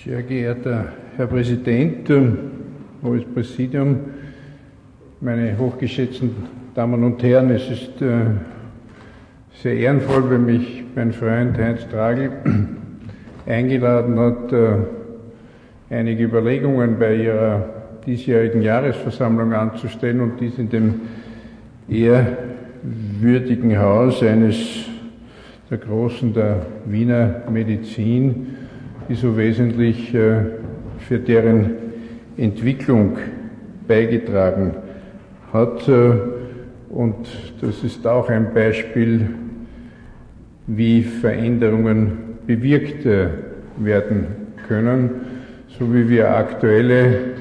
Sehr geehrter Herr Präsident, hohes Präsidium, meine hochgeschätzten Damen und Herren, es ist äh, sehr ehrenvoll, wenn mich mein Freund Heinz Tragel eingeladen hat, äh, einige Überlegungen bei Ihrer diesjährigen Jahresversammlung anzustellen und dies in dem ehrwürdigen Haus eines der Großen der Wiener Medizin, die so wesentlich äh, für deren Entwicklung beigetragen hat. Äh, und das ist auch ein Beispiel, wie Veränderungen bewirkt äh, werden können, so wie wir aktuelle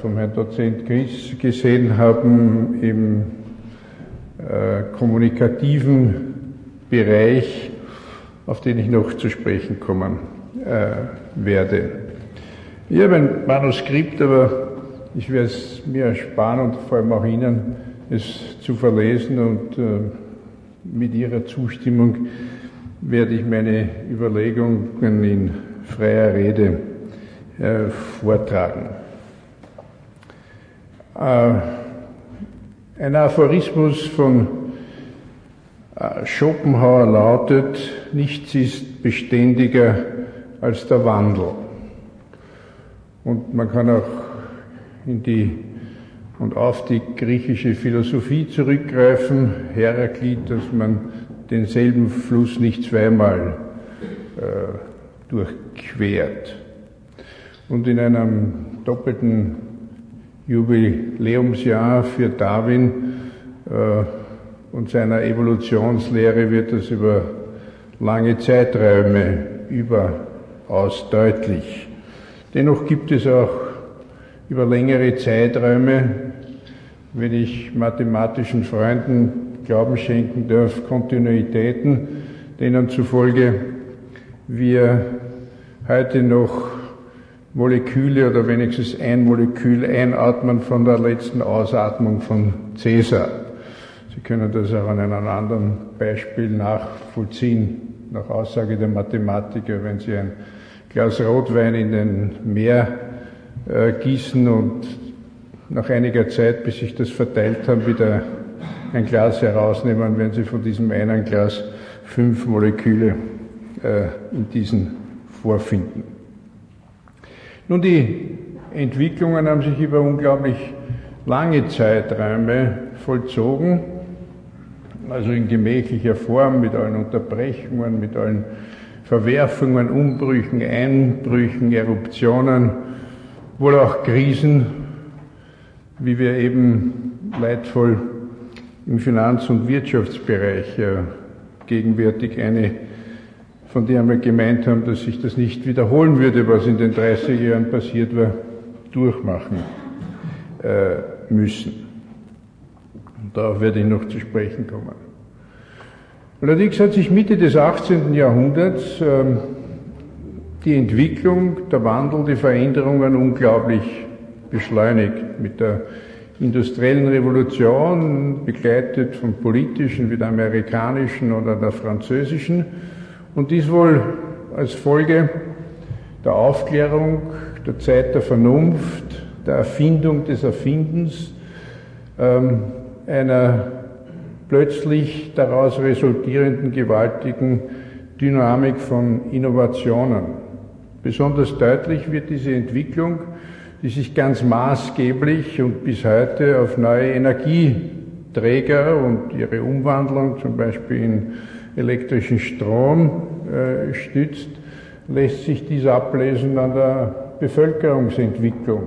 vom Herrn Dozent Gries gesehen haben im kommunikativen Bereich, auf den ich noch zu sprechen kommen äh, werde. Ich habe ein Manuskript, aber ich werde es mir ersparen und vor allem auch Ihnen, es zu verlesen und äh, mit Ihrer Zustimmung werde ich meine Überlegungen in freier Rede äh, vortragen. Äh, ein Aphorismus von äh, Schopenhauer lautet, nichts ist beständiger als der Wandel. Und man kann auch in die und auf die griechische Philosophie zurückgreifen, Heraklit, dass man denselben Fluss nicht zweimal äh, durchquert. Und in einem doppelten Jubiläumsjahr für Darwin äh, und seiner Evolutionslehre wird das über lange Zeiträume überaus deutlich. Dennoch gibt es auch über längere Zeiträume, wenn ich mathematischen Freunden Glauben schenken darf, Kontinuitäten, denen zufolge wir heute noch Moleküle oder wenigstens ein Molekül einatmen von der letzten Ausatmung von Cäsar. Sie können das auch an einem anderen Beispiel nachvollziehen, nach Aussage der Mathematiker, wenn Sie ein Glas Rotwein in den Meer äh, gießen und nach einiger Zeit, bis sich das verteilt haben, wieder ein Glas herausnehmen, werden Sie von diesem einen Glas fünf Moleküle äh, in diesen vorfinden. Nun, die Entwicklungen haben sich über unglaublich lange Zeiträume vollzogen also in gemächlicher Form, mit allen Unterbrechungen, mit allen Verwerfungen, Umbrüchen, Einbrüchen, Eruptionen, wohl auch Krisen, wie wir eben leidvoll im Finanz- und Wirtschaftsbereich äh, gegenwärtig eine, von der wir gemeint haben, dass sich das nicht wiederholen würde, was in den 30 Jahren passiert war, durchmachen äh, müssen. Darauf werde ich noch zu sprechen kommen. Allerdings hat sich Mitte des 18. Jahrhunderts ähm, die Entwicklung, der Wandel, die Veränderungen unglaublich beschleunigt. Mit der industriellen Revolution, begleitet vom politischen wie der amerikanischen oder der französischen. Und dies wohl als Folge der Aufklärung, der Zeit der Vernunft, der Erfindung des Erfindens, ähm, einer plötzlich daraus resultierenden gewaltigen Dynamik von Innovationen. Besonders deutlich wird diese Entwicklung, die sich ganz maßgeblich und bis heute auf neue Energieträger und ihre Umwandlung zum Beispiel in elektrischen Strom äh, stützt, lässt sich dies ablesen an der Bevölkerungsentwicklung.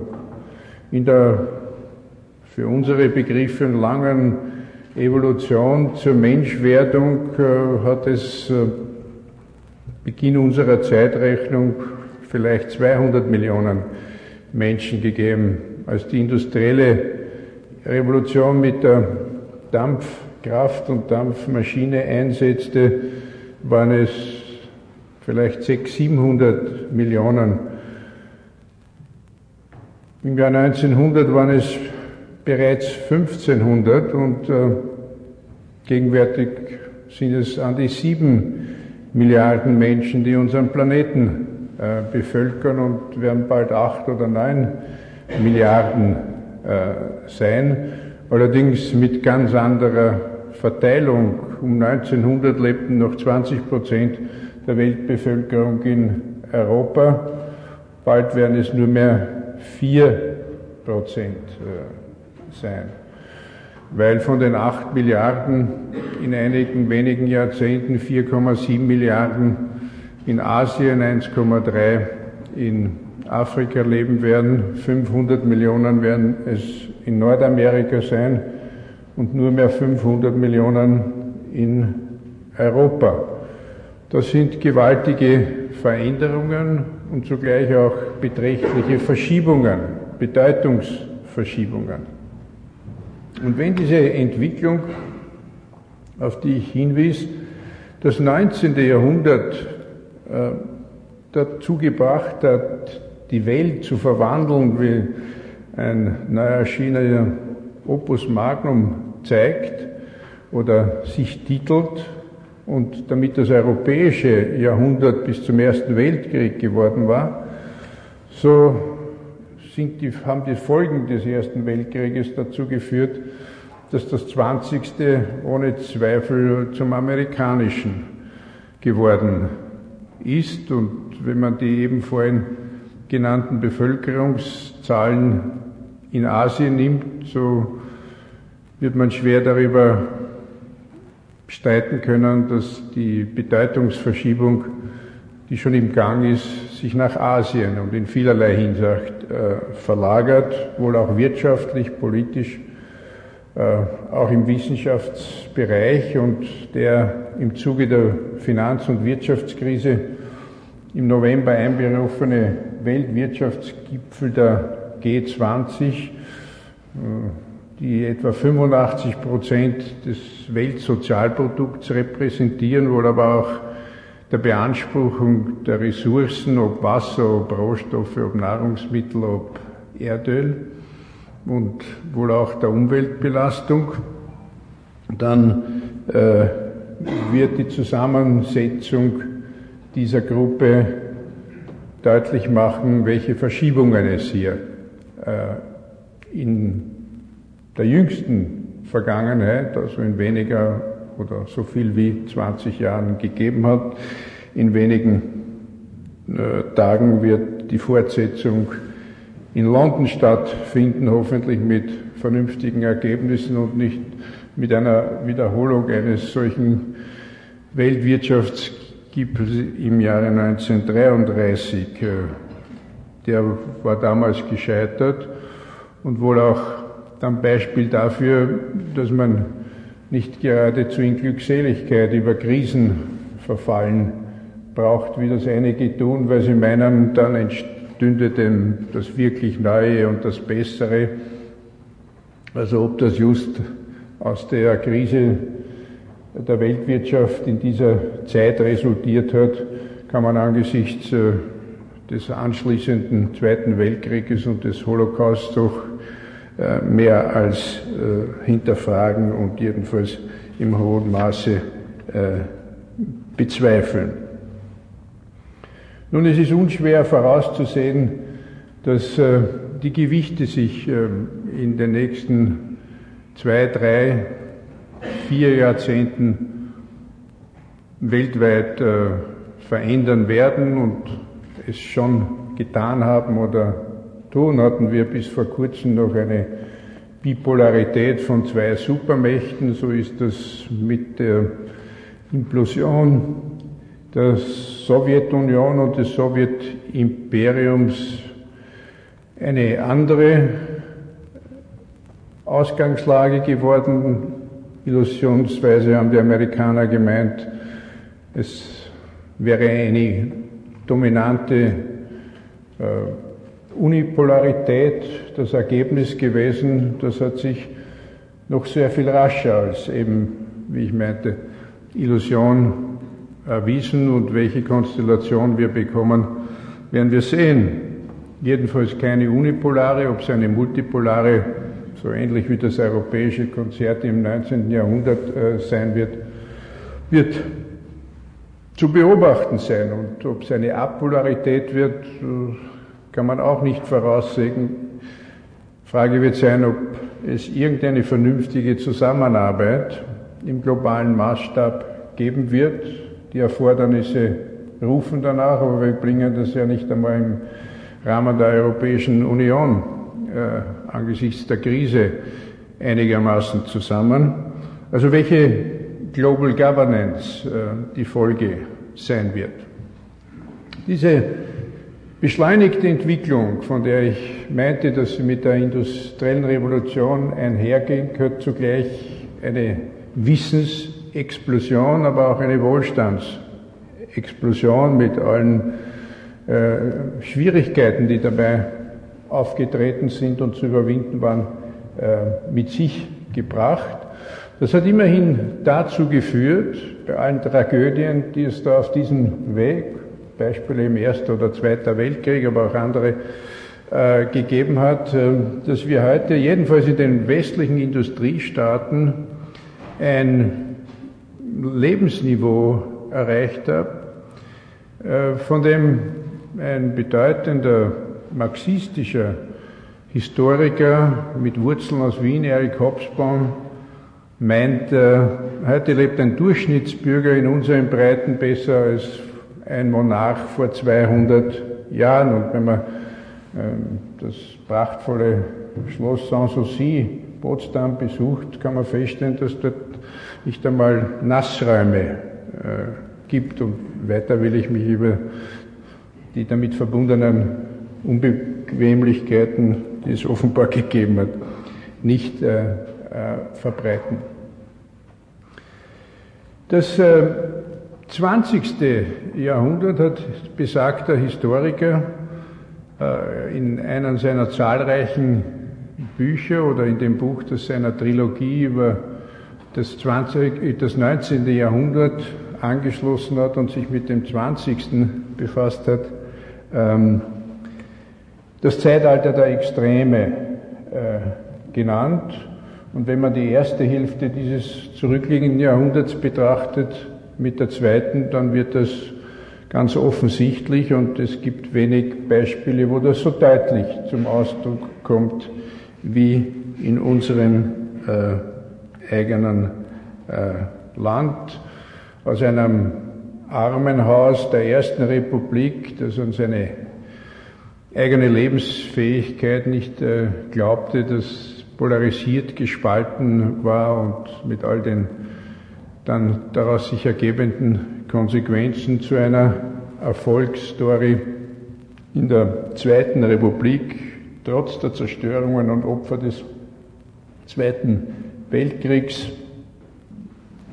In der für unsere Begriffe langen Evolution zur Menschwerdung äh, hat es äh, Beginn unserer Zeitrechnung vielleicht 200 Millionen Menschen gegeben. Als die industrielle Revolution mit der Dampfkraft und Dampfmaschine einsetzte, waren es vielleicht 600, 700 Millionen. Im Jahr 1900 waren es bereits 1500 und äh, gegenwärtig sind es an die sieben Milliarden Menschen, die unseren Planeten äh, bevölkern und werden bald acht oder neun Milliarden äh, sein, allerdings mit ganz anderer Verteilung. Um 1900 lebten noch 20 Prozent der Weltbevölkerung in Europa, bald werden es nur mehr vier Prozent äh, sein weil von den 8 Milliarden in einigen wenigen Jahrzehnten 4,7 Milliarden in Asien, 1,3 in Afrika leben werden, 500 Millionen werden es in Nordamerika sein und nur mehr 500 Millionen in Europa. Das sind gewaltige Veränderungen und zugleich auch beträchtliche Verschiebungen, Bedeutungsverschiebungen. Und wenn diese Entwicklung, auf die ich hinwies, das 19. Jahrhundert äh, dazu gebracht hat, die Welt zu verwandeln, wie ein neu erschienener Opus Magnum zeigt oder sich titelt und damit das europäische Jahrhundert bis zum Ersten Weltkrieg geworden war, so sind die, haben die Folgen des Ersten Weltkrieges dazu geführt, dass das 20. ohne Zweifel zum amerikanischen geworden ist. Und wenn man die eben vorhin genannten Bevölkerungszahlen in Asien nimmt, so wird man schwer darüber streiten können, dass die Bedeutungsverschiebung, die schon im Gang ist, sich nach Asien und in vielerlei Hinsicht äh, verlagert, wohl auch wirtschaftlich, politisch, äh, auch im Wissenschaftsbereich und der im Zuge der Finanz- und Wirtschaftskrise im November einberufene Weltwirtschaftsgipfel der G20, äh, die etwa 85 Prozent des Weltsozialprodukts repräsentieren, wohl aber auch der Beanspruchung der Ressourcen, ob Wasser, ob Rohstoffe, ob Nahrungsmittel, ob Erdöl und wohl auch der Umweltbelastung. Dann äh, wird die Zusammensetzung dieser Gruppe deutlich machen, welche Verschiebungen es hier äh, in der jüngsten Vergangenheit, also in weniger oder so viel wie 20 Jahren gegeben hat. In wenigen äh, Tagen wird die Fortsetzung in London stattfinden, hoffentlich mit vernünftigen Ergebnissen und nicht mit einer Wiederholung eines solchen Weltwirtschaftsgipfels im Jahre 1933. Äh, der war damals gescheitert und wohl auch ein Beispiel dafür, dass man nicht geradezu in Glückseligkeit über Krisen verfallen braucht, wie das einige tun, weil sie meinen, dann stünde dem das wirklich Neue und das Bessere. Also ob das just aus der Krise der Weltwirtschaft in dieser Zeit resultiert hat, kann man angesichts äh, des anschließenden Zweiten Weltkrieges und des Holocaust doch mehr als äh, hinterfragen und jedenfalls im hohen Maße bezweifeln. Nun, es ist unschwer vorauszusehen, dass äh, die Gewichte sich äh, in den nächsten zwei, drei, vier Jahrzehnten weltweit äh, verändern werden und es schon getan haben oder tun, hatten wir bis vor kurzem noch eine Bipolarität von zwei Supermächten. So ist das mit der Implosion der Sowjetunion und des Sowjetimperiums eine andere Ausgangslage geworden. Illusionsweise haben die Amerikaner gemeint, es wäre eine dominante äh, Unipolarität das Ergebnis gewesen. Das hat sich noch sehr viel rascher als eben, wie ich meinte, Illusion erwiesen und welche Konstellation wir bekommen, werden wir sehen. Jedenfalls keine unipolare, ob es eine multipolare, so ähnlich wie das europäische Konzert im 19. Jahrhundert äh, sein wird, wird zu beobachten sein. Und ob es eine Apolarität wird, kann man auch nicht voraussehen. Frage wird sein, ob es irgendeine vernünftige Zusammenarbeit im globalen Maßstab geben wird. Die Erfordernisse rufen danach, aber wir bringen das ja nicht einmal im Rahmen der Europäischen Union äh, angesichts der Krise einigermaßen zusammen. Also welche Global Governance äh, die Folge sein wird. Diese beschleunigte Entwicklung, von der ich meinte, dass sie mit der industriellen Revolution einherging, gehört zugleich eine Wissensexplosion, aber auch eine Wohlstandsexplosion mit allen äh, Schwierigkeiten, die dabei aufgetreten sind und zu überwinden waren, äh, mit sich gebracht. Das hat immerhin dazu geführt, bei allen Tragödien, die es da auf diesem Weg, Beispiele im Ersten oder Zweiten Weltkrieg, aber auch andere, äh, gegeben hat, äh, dass wir heute jedenfalls in den westlichen Industriestaaten ein Lebensniveau erreicht haben, äh, von dem ein bedeutender marxistischer Historiker mit Wurzeln aus Wien, Erich Hobsbawm, meint, äh, heute lebt ein Durchschnittsbürger in unseren Breiten besser als ein Monarch vor 200 Jahren. Und wenn man ähm, das prachtvolle Schloss Sanssouci Potsdam besucht, kann man feststellen, dass dort nicht einmal Nassräume äh, gibt. Und weiter will ich mich über die damit verbundenen Unbequemlichkeiten, die es offenbar gegeben hat, nicht äh, äh, verbreiten. Das äh, 20. Jahrhundert hat besagter Historiker äh, in einem seiner zahlreichen Bücher oder in dem Buch, das seiner Trilogie über das, 20, das 19. Jahrhundert angeschlossen hat und sich mit dem 20. befasst hat, ähm, das Zeitalter der Extreme äh, genannt. Und wenn man die erste Hälfte dieses zurückliegenden Jahrhunderts betrachtet mit der zweiten, dann wird das ganz offensichtlich und es gibt wenig Beispiele, wo das so deutlich zum Ausdruck kommt wie in unserem äh, eigenen äh, Land. Aus einem Armenhaus der Ersten Republik, das an seine eigene Lebensfähigkeit nicht äh, glaubte, das polarisiert gespalten war und mit all den dann daraus sich ergebenden Konsequenzen zu einer Erfolgsstory in der Zweiten Republik, trotz der Zerstörungen und Opfer des Zweiten Weltkriegs,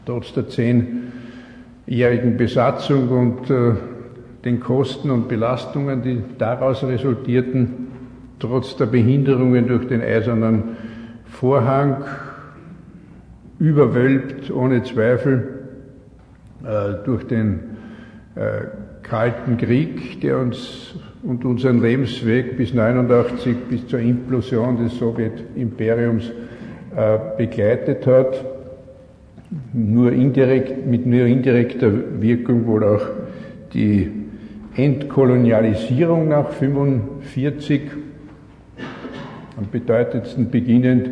trotz der zehnjährigen Besatzung und äh, den Kosten und Belastungen, die daraus resultierten, trotz der Behinderungen durch den eisernen Vorhang, überwölbt ohne Zweifel äh, durch den äh, Kalten Krieg, der uns und unseren Lebensweg bis 89, bis zur Implosion des Sowjetimperiums äh, begleitet hat. Nur indirekt, mit nur indirekter Wirkung wohl auch die Entkolonialisierung nach 1945, am bedeutendsten beginnend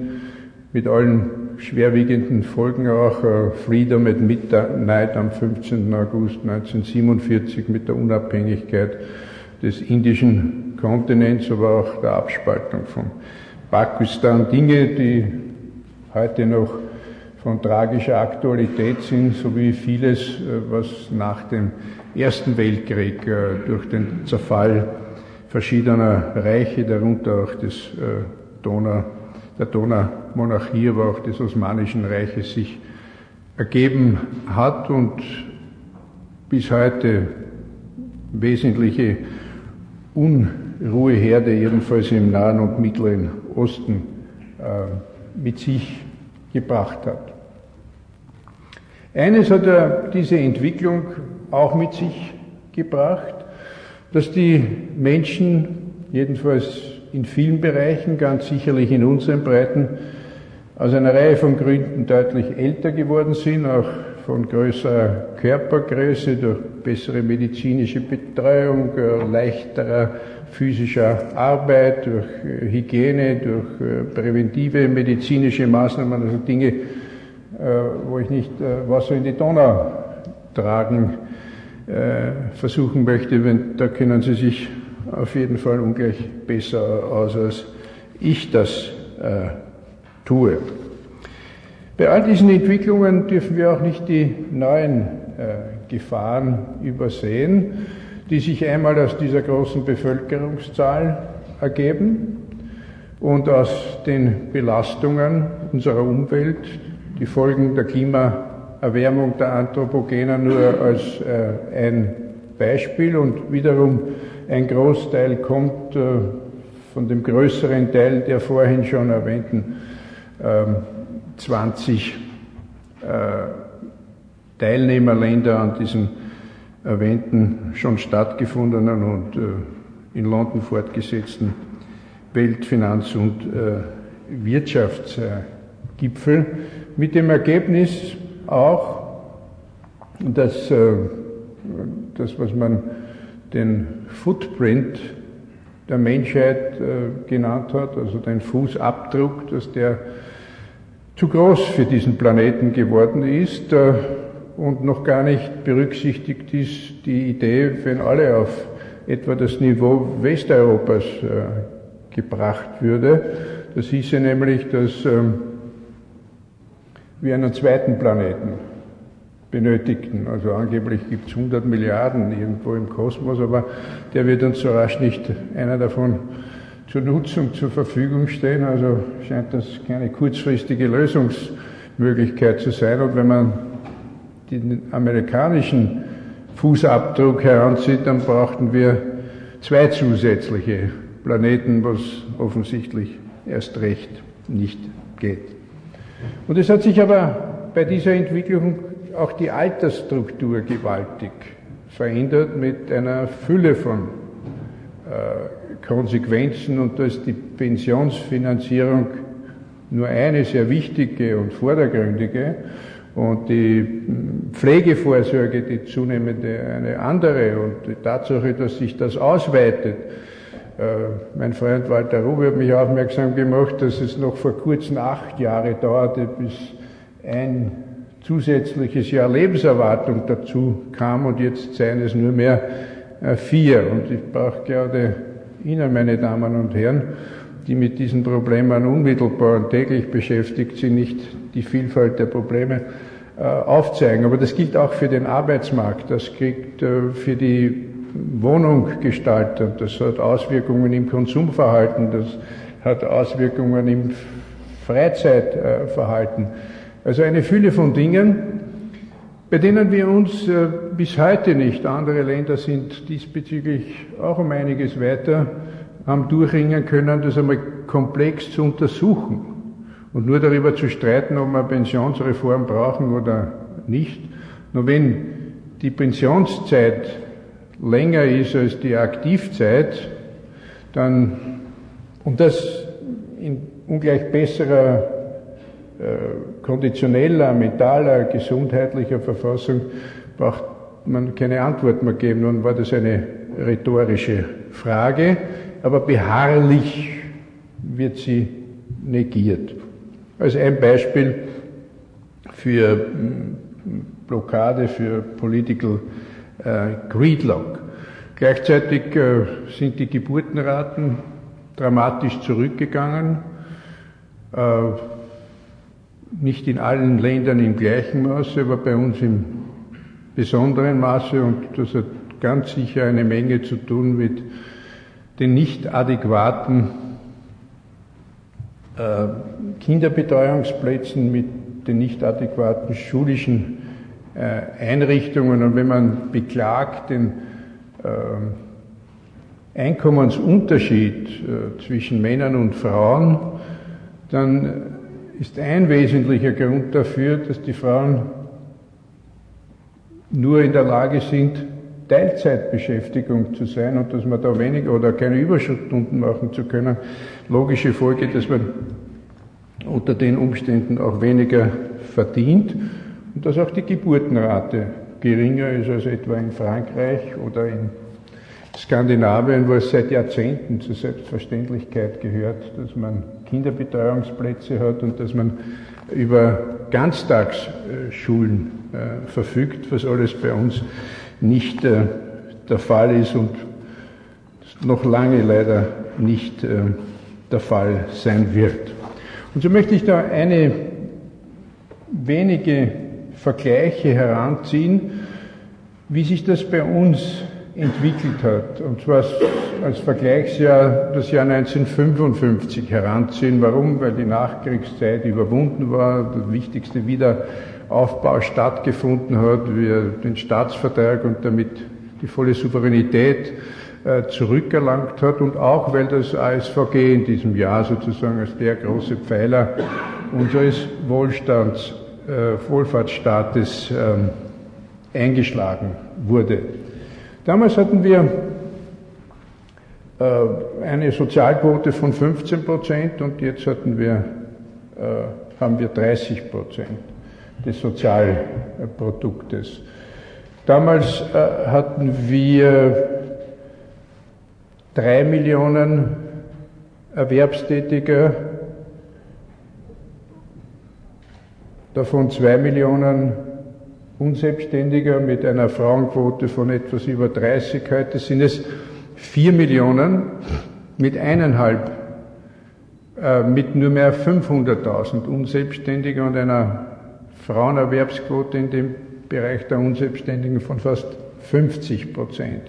mit allen schwerwiegenden Folgen auch uh, Freedom at Midnight am 15. August 1947 mit der Unabhängigkeit des indischen Kontinents, aber auch der Abspaltung von Pakistan. Dinge, die heute noch von tragischer Aktualität sind, sowie vieles, äh, was nach dem Ersten Weltkrieg äh, durch den Zerfall verschiedener Reiche, darunter auch des äh, Donau, der Donaumonarchie, aber auch des Osmanischen Reiches sich ergeben hat und bis heute wesentliche Unruheherde, jedenfalls im Nahen und Mittleren Osten, äh, mit sich gebracht hat. Eines hat er diese Entwicklung auch mit sich gebracht, dass die Menschen, jedenfalls in vielen Bereichen, ganz sicherlich in unseren Breiten, aus einer Reihe von Gründen deutlich älter geworden sind, auch von größerer Körpergröße, durch bessere medizinische Betreuung, leichterer physischer Arbeit, durch Hygiene, durch präventive medizinische Maßnahmen, also Dinge, wo ich nicht Wasser in die Donau tragen versuchen möchte, da können Sie sich auf jeden Fall ungleich besser aus, als ich das äh, tue. Bei all diesen Entwicklungen dürfen wir auch nicht die neuen äh, Gefahren übersehen, die sich einmal aus dieser großen Bevölkerungszahl ergeben und aus den Belastungen unserer Umwelt, die Folgen der Klimaerwärmung der Anthropogenen nur als äh, ein Beispiel und wiederum ein Großteil kommt äh, von dem größeren Teil der vorhin schon erwähnten 20 ähm, äh, Teilnehmerländer an diesem erwähnten, schon stattgefundenen und äh, in London fortgesetzten Weltfinanz- und Wirtschaftsgipfel mit dem Ergebnis auch, dass das, was man den Footprint der Menschheit äh, genannt hat, also den Fußabdruck, dass der zu groß für diesen Planeten geworden ist äh, und noch gar nicht berücksichtigt ist die Idee, wenn alle auf etwa das Niveau Westeuropas äh, gebracht würde. Das hieße nämlich, dass ähm, wir einen zweiten Planeten benötigten. Also angeblich gibt es 100 Milliarden irgendwo im Kosmos, aber der wird uns so rasch nicht einer davon zur Nutzung zur Verfügung stehen. Also scheint das keine kurzfristige Lösungsmöglichkeit zu sein. Und wenn man den amerikanischen Fußabdruck heranzieht, dann brauchten wir zwei zusätzliche Planeten, was offensichtlich erst recht nicht geht. Und es hat sich aber bei dieser Entwicklung auch die Altersstruktur gewaltig verändert mit einer Fülle von äh, Konsequenzen. Und da ist die Pensionsfinanzierung nur eine sehr wichtige und vordergründige. Und die hm, Pflegevorsorge die zunehmende eine andere. Und die Tatsache, dass sich das ausweitet. Äh, mein Freund Walter Rube hat mich aufmerksam gemacht, dass es noch vor kurzem acht Jahre dauerte, bis ein zusätzliches Jahr Lebenserwartung dazu kam und jetzt seien es nur mehr äh, vier. Und ich brauche gerade Ihnen, meine Damen und Herren, die mit diesen Problemen unmittelbar und täglich beschäftigt sind, nicht die Vielfalt der Probleme äh, aufzeigen. Aber das gilt auch für den Arbeitsmarkt, das gilt äh, für die Wohnunggestaltung, das hat Auswirkungen im Konsumverhalten, das hat Auswirkungen im Freizeitverhalten. Also eine Fülle von Dingen, bei denen wir uns äh, bis heute nicht, andere Länder sind diesbezüglich auch um einiges weiter, haben durchringen können, das einmal komplex zu untersuchen und nur darüber zu streiten, ob wir Pensionsreform brauchen oder nicht. Nur wenn die Pensionszeit länger ist als die Aktivzeit, dann, und das in ungleich besserer äh, konditioneller, mentaler, gesundheitlicher Verfassung braucht man keine Antwort mehr geben. Nun war das eine rhetorische Frage, aber beharrlich wird sie negiert. Als ein Beispiel für Blockade, für Political äh, Greedlock. Gleichzeitig äh, sind die Geburtenraten dramatisch zurückgegangen. Äh, nicht in allen Ländern im gleichen Maße, aber bei uns im besonderen Maße und das hat ganz sicher eine Menge zu tun mit den nicht adäquaten äh, Kinderbetreuungsplätzen, mit den nicht adäquaten schulischen äh, Einrichtungen. Und wenn man beklagt den äh, Einkommensunterschied äh, zwischen Männern und Frauen, dann ist ein wesentlicher Grund dafür, dass die Frauen nur in der Lage sind, Teilzeitbeschäftigung zu sein und dass man da weniger oder keine Überstunden machen zu können. Logische Folge, dass man unter den Umständen auch weniger verdient. und dass auch die Geburtenrate geringer ist als etwa in Frankreich oder in Skandinavien, wo es seit Jahrzehnten zur Selbstverständlichkeit gehört, dass man Kinderbetreuungsplätze hat und dass man über Ganztagsschulen äh, verfügt, was alles bei uns nicht äh, der Fall ist und noch lange leider nicht äh, der Fall sein wird. Und so möchte ich da eine wenige Vergleiche heranziehen, wie sich das bei uns entwickelt hat. Und zwar als Vergleichsjahr das Jahr 1955 heranziehen. Warum? Weil die Nachkriegszeit überwunden war, der wichtigste Wiederaufbau stattgefunden hat, wir den Staatsvertrag und damit die volle Souveränität äh, zurückerlangt hat und auch weil das ASVG in diesem Jahr sozusagen als der große Pfeiler unseres Wohlstands, äh, Wohlfahrtsstaates äh, eingeschlagen wurde. Damals hatten wir äh, eine Sozialquote von 15 Prozent und jetzt hatten wir, äh, haben wir 30 Prozent des Sozialproduktes. Damals äh, hatten wir drei Millionen Erwerbstätige, davon zwei Millionen Unselbstständiger mit einer Frauenquote von etwas über 30. Heute sind es vier Millionen mit eineinhalb, äh, mit nur mehr 500.000 Unselbstständiger und einer Frauenerwerbsquote in dem Bereich der Unselbstständigen von fast 50 Prozent.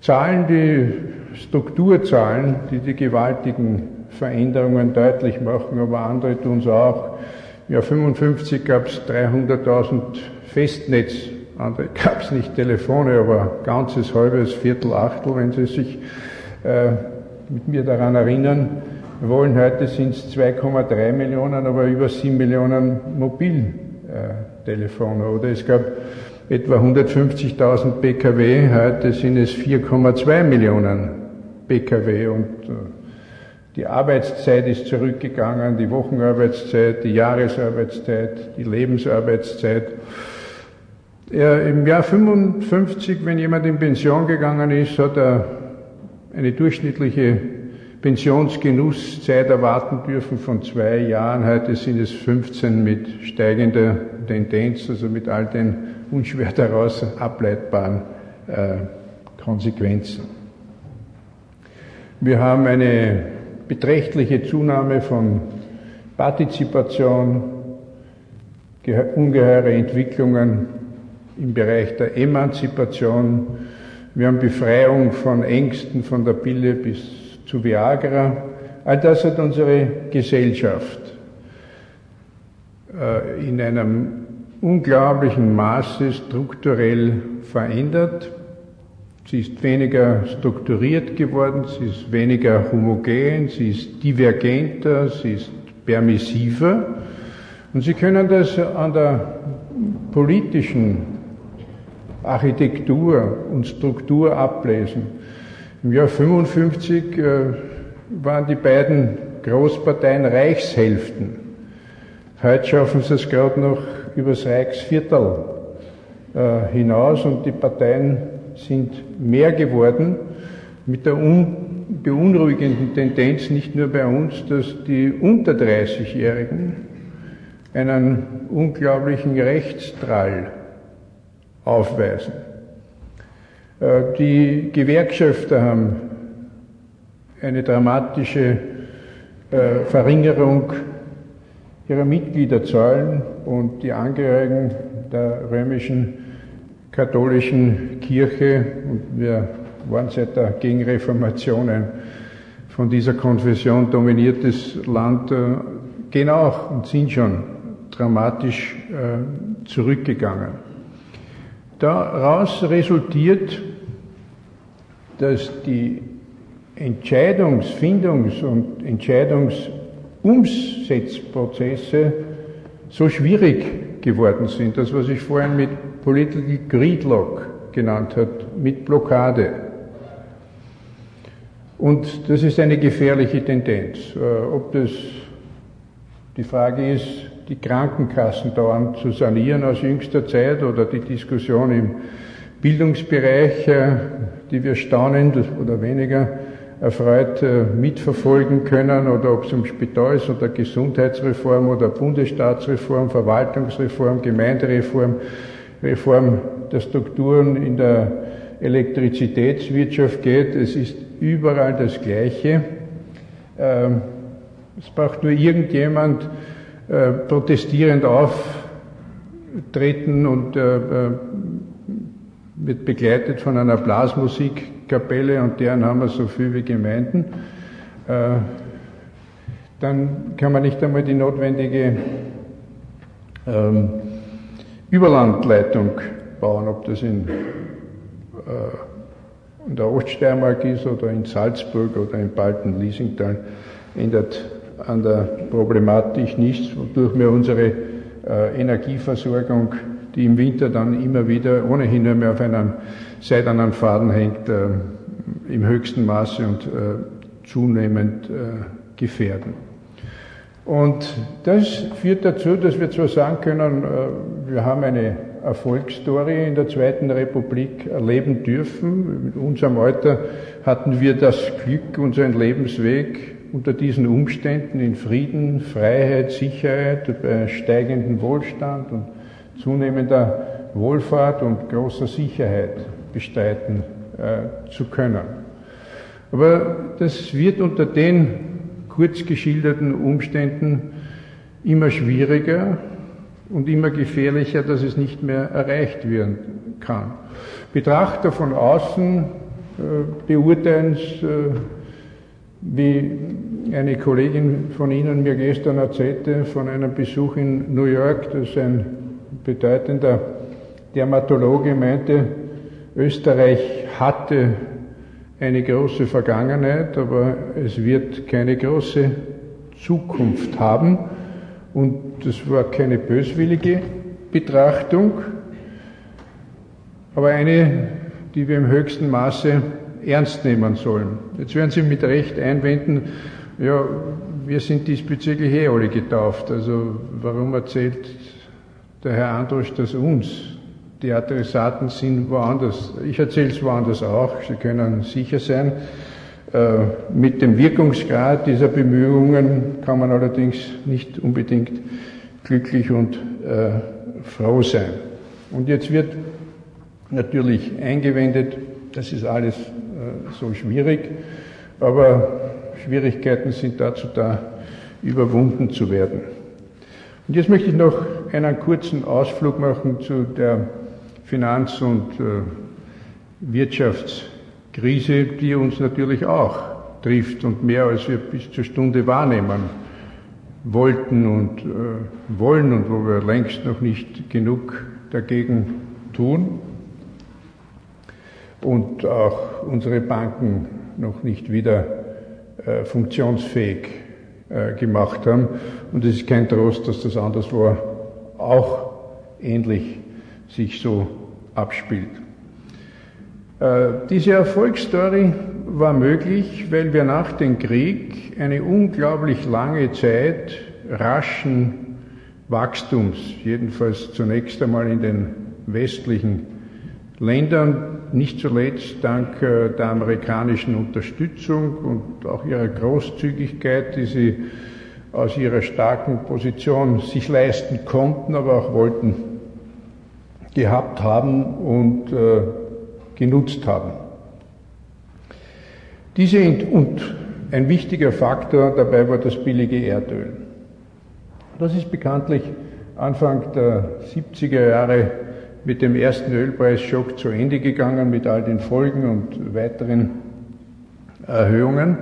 Zahlen, die Strukturzahlen, die die gewaltigen Veränderungen deutlich machen, aber andere tun es auch. Ja, 55 gab es 300.000 Festnetz, andere gab es nicht Telefone, aber ganzes, halbes, Viertel, Achtel, wenn Sie sich äh, mit mir daran erinnern wollen. Heute sind es 2,3 Millionen, aber über 7 Millionen Mobiltelefone. Oder es gab etwa 150.000 Pkw, heute sind es 4,2 Millionen Pkw und äh, die Arbeitszeit ist zurückgegangen, die Wochenarbeitszeit, die Jahresarbeitszeit, die Lebensarbeitszeit. Im Jahr 55, wenn jemand in Pension gegangen ist, hat er eine durchschnittliche Pensionsgenusszeit erwarten dürfen von zwei Jahren. Heute sind es 15 mit steigender Tendenz, also mit all den unschwer daraus ableitbaren äh, Konsequenzen. Wir haben eine beträchtliche Zunahme von Partizipation, ungeheure Entwicklungen im Bereich der Emanzipation. Wir haben Befreiung von Ängsten, von der Pille bis zu Viagra. All das hat unsere Gesellschaft äh, in einem unglaublichen Maße strukturell verändert. Sie ist weniger strukturiert geworden, sie ist weniger homogen, sie ist divergenter, sie ist permissiver. Und Sie können das an der politischen Architektur und Struktur ablesen. Im Jahr 55 äh, waren die beiden Großparteien Reichshälften. Heute schaffen sie es gerade noch übers Reichsviertel äh, hinaus und die Parteien sind mehr geworden mit der beunruhigenden Tendenz nicht nur bei uns, dass die unter 30-Jährigen einen unglaublichen Rechtsdrall aufweisen. Äh, die Gewerkschafter haben eine dramatische äh, Verringerung ihrer Mitgliederzahlen und die Angehörigen der römischen katholischen Kirche, und wir waren seit der Gegenreformation ein von dieser Konfession dominiertes Land, äh, gehen auch und sind schon dramatisch zurückgegangen. Daraus resultiert, dass die Entscheidungsfindungs- und Entscheidungsumsetzprozesse so schwierig geworden sind. Das, was ich vorhin mit Political Gridlock genannt habe, mit Blockade. Und das ist eine gefährliche Tendenz. Äh, ob das, die Frage ist, die Krankenkassen dauernd zu sanieren aus jüngster Zeit oder die Diskussion im Bildungsbereich, äh, die wir staunend oder weniger erfreut äh, mitverfolgen können oder ob es um Spitals- oder Gesundheitsreform oder Bundesstaatsreform, Verwaltungsreform, Gemeindereform, Reform der Strukturen in der Elektrizitätswirtschaft geht. Es ist überall das Gleiche. Ähm, es braucht nur irgendjemand äh, protestierend auftreten und äh, wird begleitet von einer Blasmusikkapelle und deren haben wir so viel wie Gemeinden. Äh, dann kann man nicht einmal die notwendige ähm, Überlandleitung bauen, ob das in, äh, in der Oststeiermark ist oder in Salzburg oder in Balten-Liesingtal, ändert an der Problematik nichts, wodurch wir unsere äh, Energieversorgung die im Winter dann immer wieder ohnehin nur mehr auf einem seidernen Faden hängt, äh, im höchsten Maße und äh, zunehmend äh, gefährden. Und das führt dazu, dass wir zwar sagen können, äh, wir haben eine Erfolgsstory in der Zweiten Republik erleben dürfen. Mit unserem Alter hatten wir das Glück, unseren Lebensweg unter diesen Umständen in Frieden, Freiheit, Sicherheit, bei steigendem Wohlstand und zunehmender Wohlfahrt und großer Sicherheit bestreiten äh, zu können. Aber das wird unter den kurz geschilderten Umständen immer schwieriger und immer gefährlicher, dass es nicht mehr erreicht werden kann. Betrachter von außen äh, beurteilen es, äh, wie eine Kollegin von Ihnen mir gestern erzählte, von einem Besuch in New York, das ein bedeutender Dermatologe meinte, Österreich hatte eine große Vergangenheit, aber es wird keine große Zukunft haben. Und das war keine böswillige Betrachtung, aber eine, die wir im höchsten Maße ernst nehmen sollen. Jetzt werden Sie mit Recht einwenden, ja, wir sind diesbezüglich eh alle getauft, also warum erzählt der Herr Androsch das uns. Die Adressaten sind woanders. Ich erzähle es woanders auch. Sie können sicher sein. Äh, mit dem Wirkungsgrad dieser Bemühungen kann man allerdings nicht unbedingt glücklich und äh, froh sein. Und jetzt wird natürlich eingewendet, das ist alles äh, so schwierig, aber Schwierigkeiten sind dazu da, überwunden zu werden. Und jetzt möchte ich noch einen kurzen Ausflug machen zu der Finanz- und äh, Wirtschaftskrise, die uns natürlich auch trifft und mehr als wir bis zur Stunde wahrnehmen wollten und äh, wollen und wo wir längst noch nicht genug dagegen tun und auch unsere Banken noch nicht wieder äh, funktionsfähig äh, gemacht haben. Und es ist kein Trost, dass das anderswo auch ähnlich sich so abspielt. Äh, diese Erfolgsstory war möglich, weil wir nach dem Krieg eine unglaublich lange Zeit raschen Wachstums, jedenfalls zunächst einmal in den westlichen Ländern, nicht zuletzt dank äh, der amerikanischen Unterstützung und auch ihrer Großzügigkeit, die sie aus ihrer starken Position sich leisten konnten, aber auch wollten, gehabt haben und äh, genutzt haben. Diese und ein wichtiger Faktor dabei war das billige Erdöl. Das ist bekanntlich Anfang der 70er Jahre mit dem ersten Ölpreisschock zu Ende gegangen, mit all den Folgen und weiteren Erhöhungen,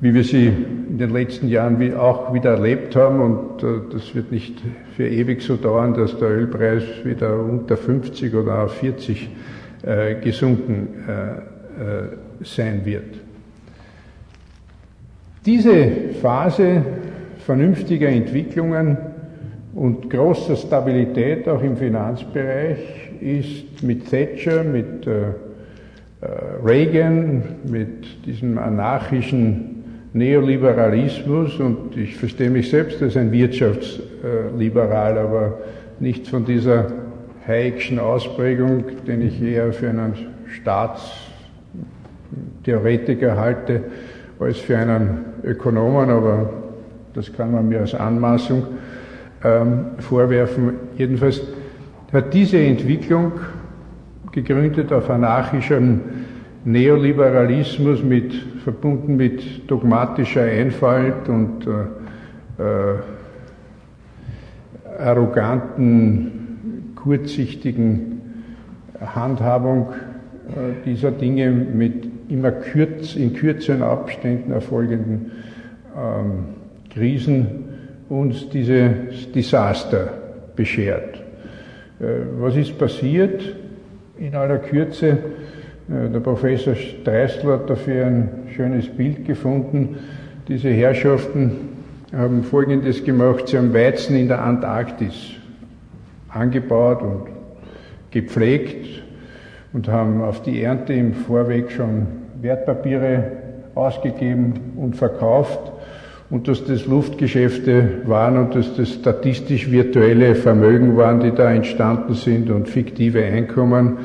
wie wir sie in den letzten Jahren auch wieder erlebt haben. Und äh, das wird nicht für ewig so dauern, dass der Ölpreis wieder unter 50 oder auf 40 äh, gesunken äh, sein wird. Diese Phase vernünftiger Entwicklungen und großer Stabilität auch im Finanzbereich ist mit Thatcher, mit Reagan, mit diesem anarchischen Neoliberalismus und ich verstehe mich selbst als ein Wirtschaftsliberal, aber nicht von dieser Hayekschen Ausprägung, den ich eher für einen Staatstheoretiker halte, als für einen Ökonomen, aber das kann man mir als Anmaßung ähm, vorwerfen. Jedenfalls hat diese Entwicklung, gegründet auf anarchischem Neoliberalismus, mit, verbunden mit dogmatischer Einfalt und äh, äh, arroganten, kurzsichtigen Handhabung äh, dieser Dinge mit immer kürz, in kürzeren Abständen erfolgenden ähm, Krisen uns dieses Desaster beschert. Äh, was ist passiert? In aller Kürze, der Professor Streisler hat dafür ein schönes Bild gefunden. Diese Herrschaften haben Folgendes gemacht. Sie haben Weizen in der Antarktis angebaut und gepflegt und haben auf die Ernte im Vorweg schon Wertpapiere ausgegeben und verkauft und dass das Luftgeschäfte waren und dass das statistisch virtuelle Vermögen waren, die da entstanden sind und fiktive Einkommen,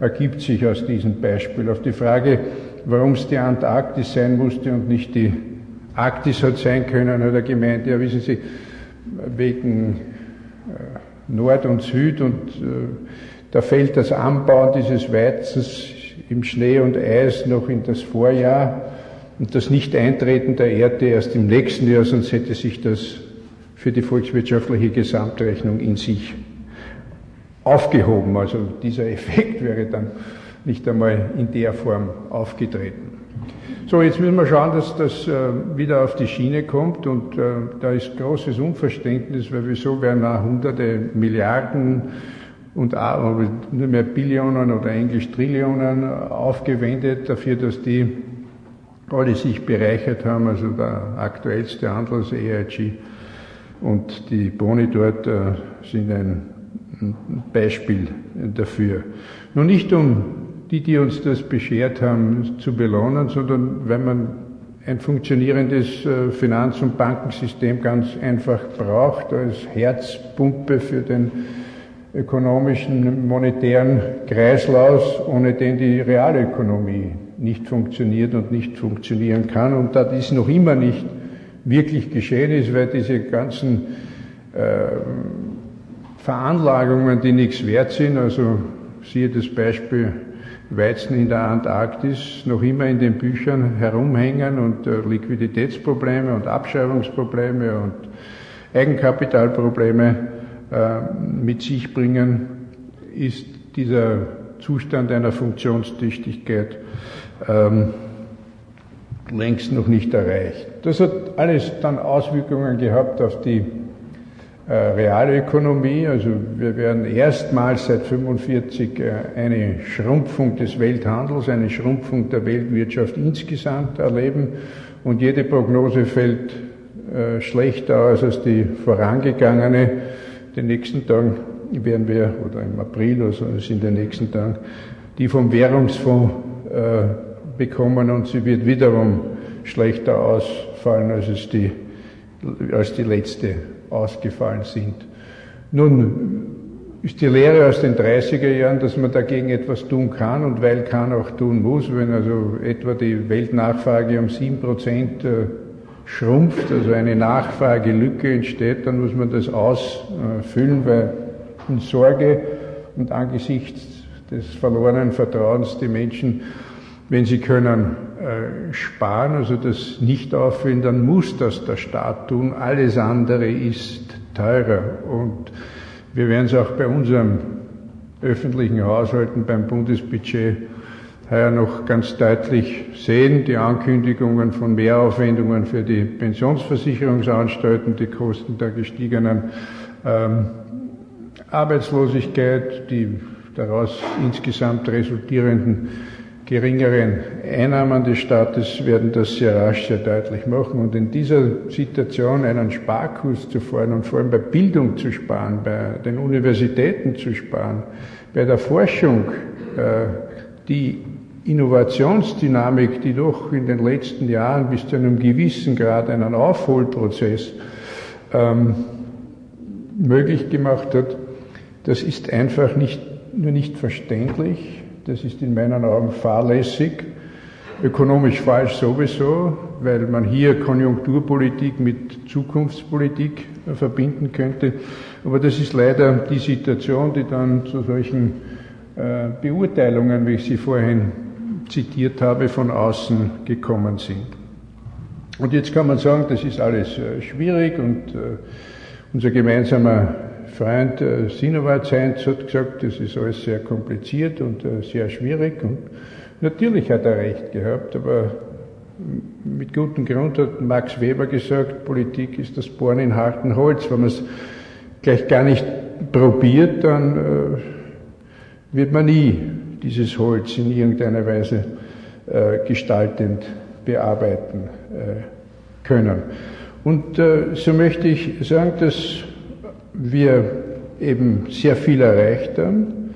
ergibt sich aus diesem Beispiel. Auf die Frage, warum es die Antarktis sein musste und nicht die Arktis hat sein können, hat er gemeint, ja wissen Sie, wegen äh, Nord und Süd und äh, da fällt das Anbauen dieses Weizens im Schnee und Eis noch in das Vorjahr und das Nicht-Eintreten der Erde erst im nächsten Jahr, sonst hätte sich das für die volkswirtschaftliche Gesamtrechnung in sich aufgehoben. Also dieser Effekt wäre dann nicht einmal in der Form aufgetreten. So, jetzt müssen wir schauen, dass das äh, wieder auf die Schiene kommt und äh, da ist großes Unverständnis, weil wieso werden auch hunderte Milliarden und auch nur mehr Billionen oder Englisch Trillionen aufgewendet dafür, dass die alle sich bereichert haben, also der aktuellste Handel, das EIG und die Boni dort äh, sind ein Beispiel dafür. Nur nicht um die, die uns das beschert haben, zu belohnen, sondern wenn man ein funktionierendes äh, Finanz- und Bankensystem ganz einfach braucht als Herzpumpe für den ökonomischen, monetären Kreislauf, ohne den die Realökonomie nicht funktioniert und nicht funktionieren kann. Und da dies noch immer nicht wirklich geschehen ist, weil diese ganzen äh, Veranlagungen, die nichts wert sind, also siehe das Beispiel Weizen in der Antarktis, noch immer in den Büchern herumhängen und äh, Liquiditätsprobleme und Abschreibungsprobleme und Eigenkapitalprobleme äh, mit sich bringen, ist dieser Zustand einer Funktionstüchtigkeit ähm, längst noch nicht erreicht. Das hat alles dann Auswirkungen gehabt auf die Realökonomie. Also wir werden erstmals seit 1945 äh, eine Schrumpfung des Welthandels, eine Schrumpfung der Weltwirtschaft insgesamt erleben und jede Prognose fällt äh, schlechter aus als die vorangegangene den nächsten Tagen werden wir, oder im April oder so, also in den nächsten Tagen, die vom Währungsfonds äh, bekommen und sie wird wiederum schlechter ausfallen, als, die, als die letzte ausgefallen sind. Nun ist die Lehre aus den 30er Jahren, dass man dagegen etwas tun kann und weil kann auch tun muss, wenn also etwa die Weltnachfrage um sieben Prozent äh, schrumpft, also eine Nachfragelücke entsteht, dann muss man das ausfüllen, weil in Sorge und angesichts des verlorenen Vertrauens die Menschen, wenn sie können, äh, sparen, also das nicht auffüllen, dann muss das der Staat tun. Alles andere ist teurer. Und wir werden es auch bei unserem öffentlichen Haushalten, beim Bundesbudget heuer noch ganz deutlich sehen. Die Ankündigungen von Mehraufwendungen für die Pensionsversicherungsanstalten, die Kosten der gestiegenen ähm, Arbeitslosigkeit, die daraus insgesamt resultierenden geringeren Einnahmen des Staates werden das sehr rasch sehr deutlich machen. Und in dieser Situation einen Sparkurs zu fahren und vor allem bei Bildung zu sparen, bei den Universitäten zu sparen, bei der Forschung, äh, die Innovationsdynamik, die doch in den letzten Jahren bis zu einem gewissen Grad einen Aufholprozess ähm, möglich gemacht hat, das ist einfach nicht, nur nicht verständlich, das ist in meinen Augen fahrlässig, ökonomisch falsch sowieso, weil man hier Konjunkturpolitik mit Zukunftspolitik verbinden könnte. Aber das ist leider die Situation, die dann zu solchen äh, Beurteilungen, wie ich sie vorhin zitiert habe, von außen gekommen sind. Und jetzt kann man sagen, das ist alles äh, schwierig und äh, unser gemeinsamer Freund Sinowat Heinz hat gesagt, das ist alles sehr kompliziert und sehr schwierig. Und natürlich hat er recht gehabt, aber mit gutem Grund hat Max Weber gesagt, Politik ist das Bohren in harten Holz. Wenn man es gleich gar nicht probiert, dann äh, wird man nie dieses Holz in irgendeiner Weise äh, gestaltend bearbeiten äh, können. Und äh, so möchte ich sagen, dass wir eben sehr viel erreicht haben,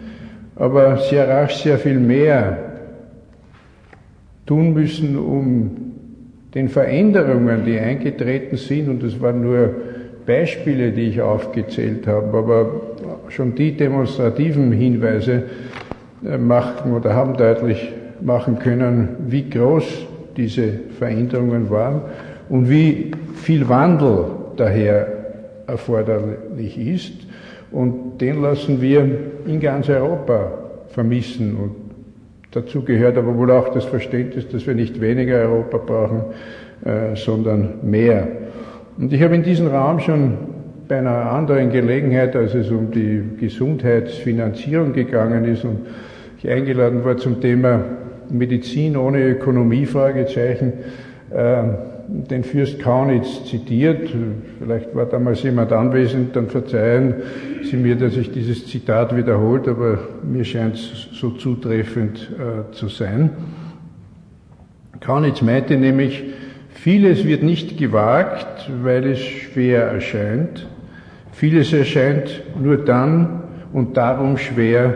aber sehr rasch sehr viel mehr tun müssen, um den Veränderungen, die eingetreten sind, und das waren nur Beispiele, die ich aufgezählt habe, aber schon die demonstrativen Hinweise äh, machen oder haben deutlich machen können, wie groß diese Veränderungen waren und wie viel Wandel daher erforderlich ist. Und den lassen wir in ganz Europa vermissen. Und dazu gehört aber wohl auch das Verständnis, dass wir nicht weniger Europa brauchen, äh, sondern mehr. Und ich habe in diesem Raum schon bei einer anderen Gelegenheit, als es um die Gesundheitsfinanzierung gegangen ist und ich eingeladen war zum Thema Medizin ohne Ökonomie, Fragezeichen, äh, den Fürst Kaunitz zitiert. Vielleicht war damals jemand anwesend, dann verzeihen Sie mir, dass ich dieses Zitat wiederholt, aber mir scheint es so zutreffend äh, zu sein. Kaunitz meinte nämlich, Vieles wird nicht gewagt, weil es schwer erscheint. Vieles erscheint nur dann und darum schwer,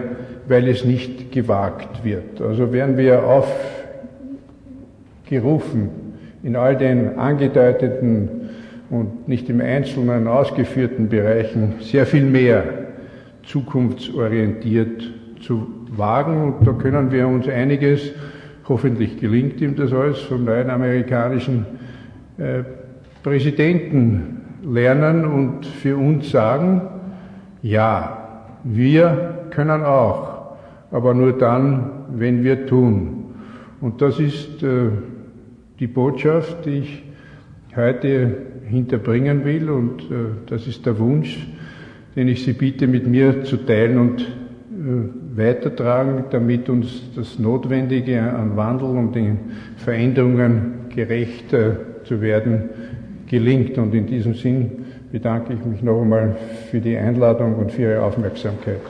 weil es nicht gewagt wird. Also werden wir aufgerufen, in all den angedeuteten und nicht im Einzelnen ausgeführten Bereichen sehr viel mehr zukunftsorientiert zu wagen. Und da können wir uns einiges Hoffentlich gelingt ihm das alles vom neuen amerikanischen äh, Präsidenten lernen und für uns sagen, ja, wir können auch, aber nur dann, wenn wir tun. Und das ist äh, die Botschaft, die ich heute hinterbringen will und äh, das ist der Wunsch, den ich Sie bitte, mit mir zu teilen und äh, weitertragen, damit uns das Notwendige an Wandel und den Veränderungen gerecht äh, zu werden gelingt. Und in diesem Sinn bedanke ich mich noch einmal für die Einladung und für Ihre Aufmerksamkeit.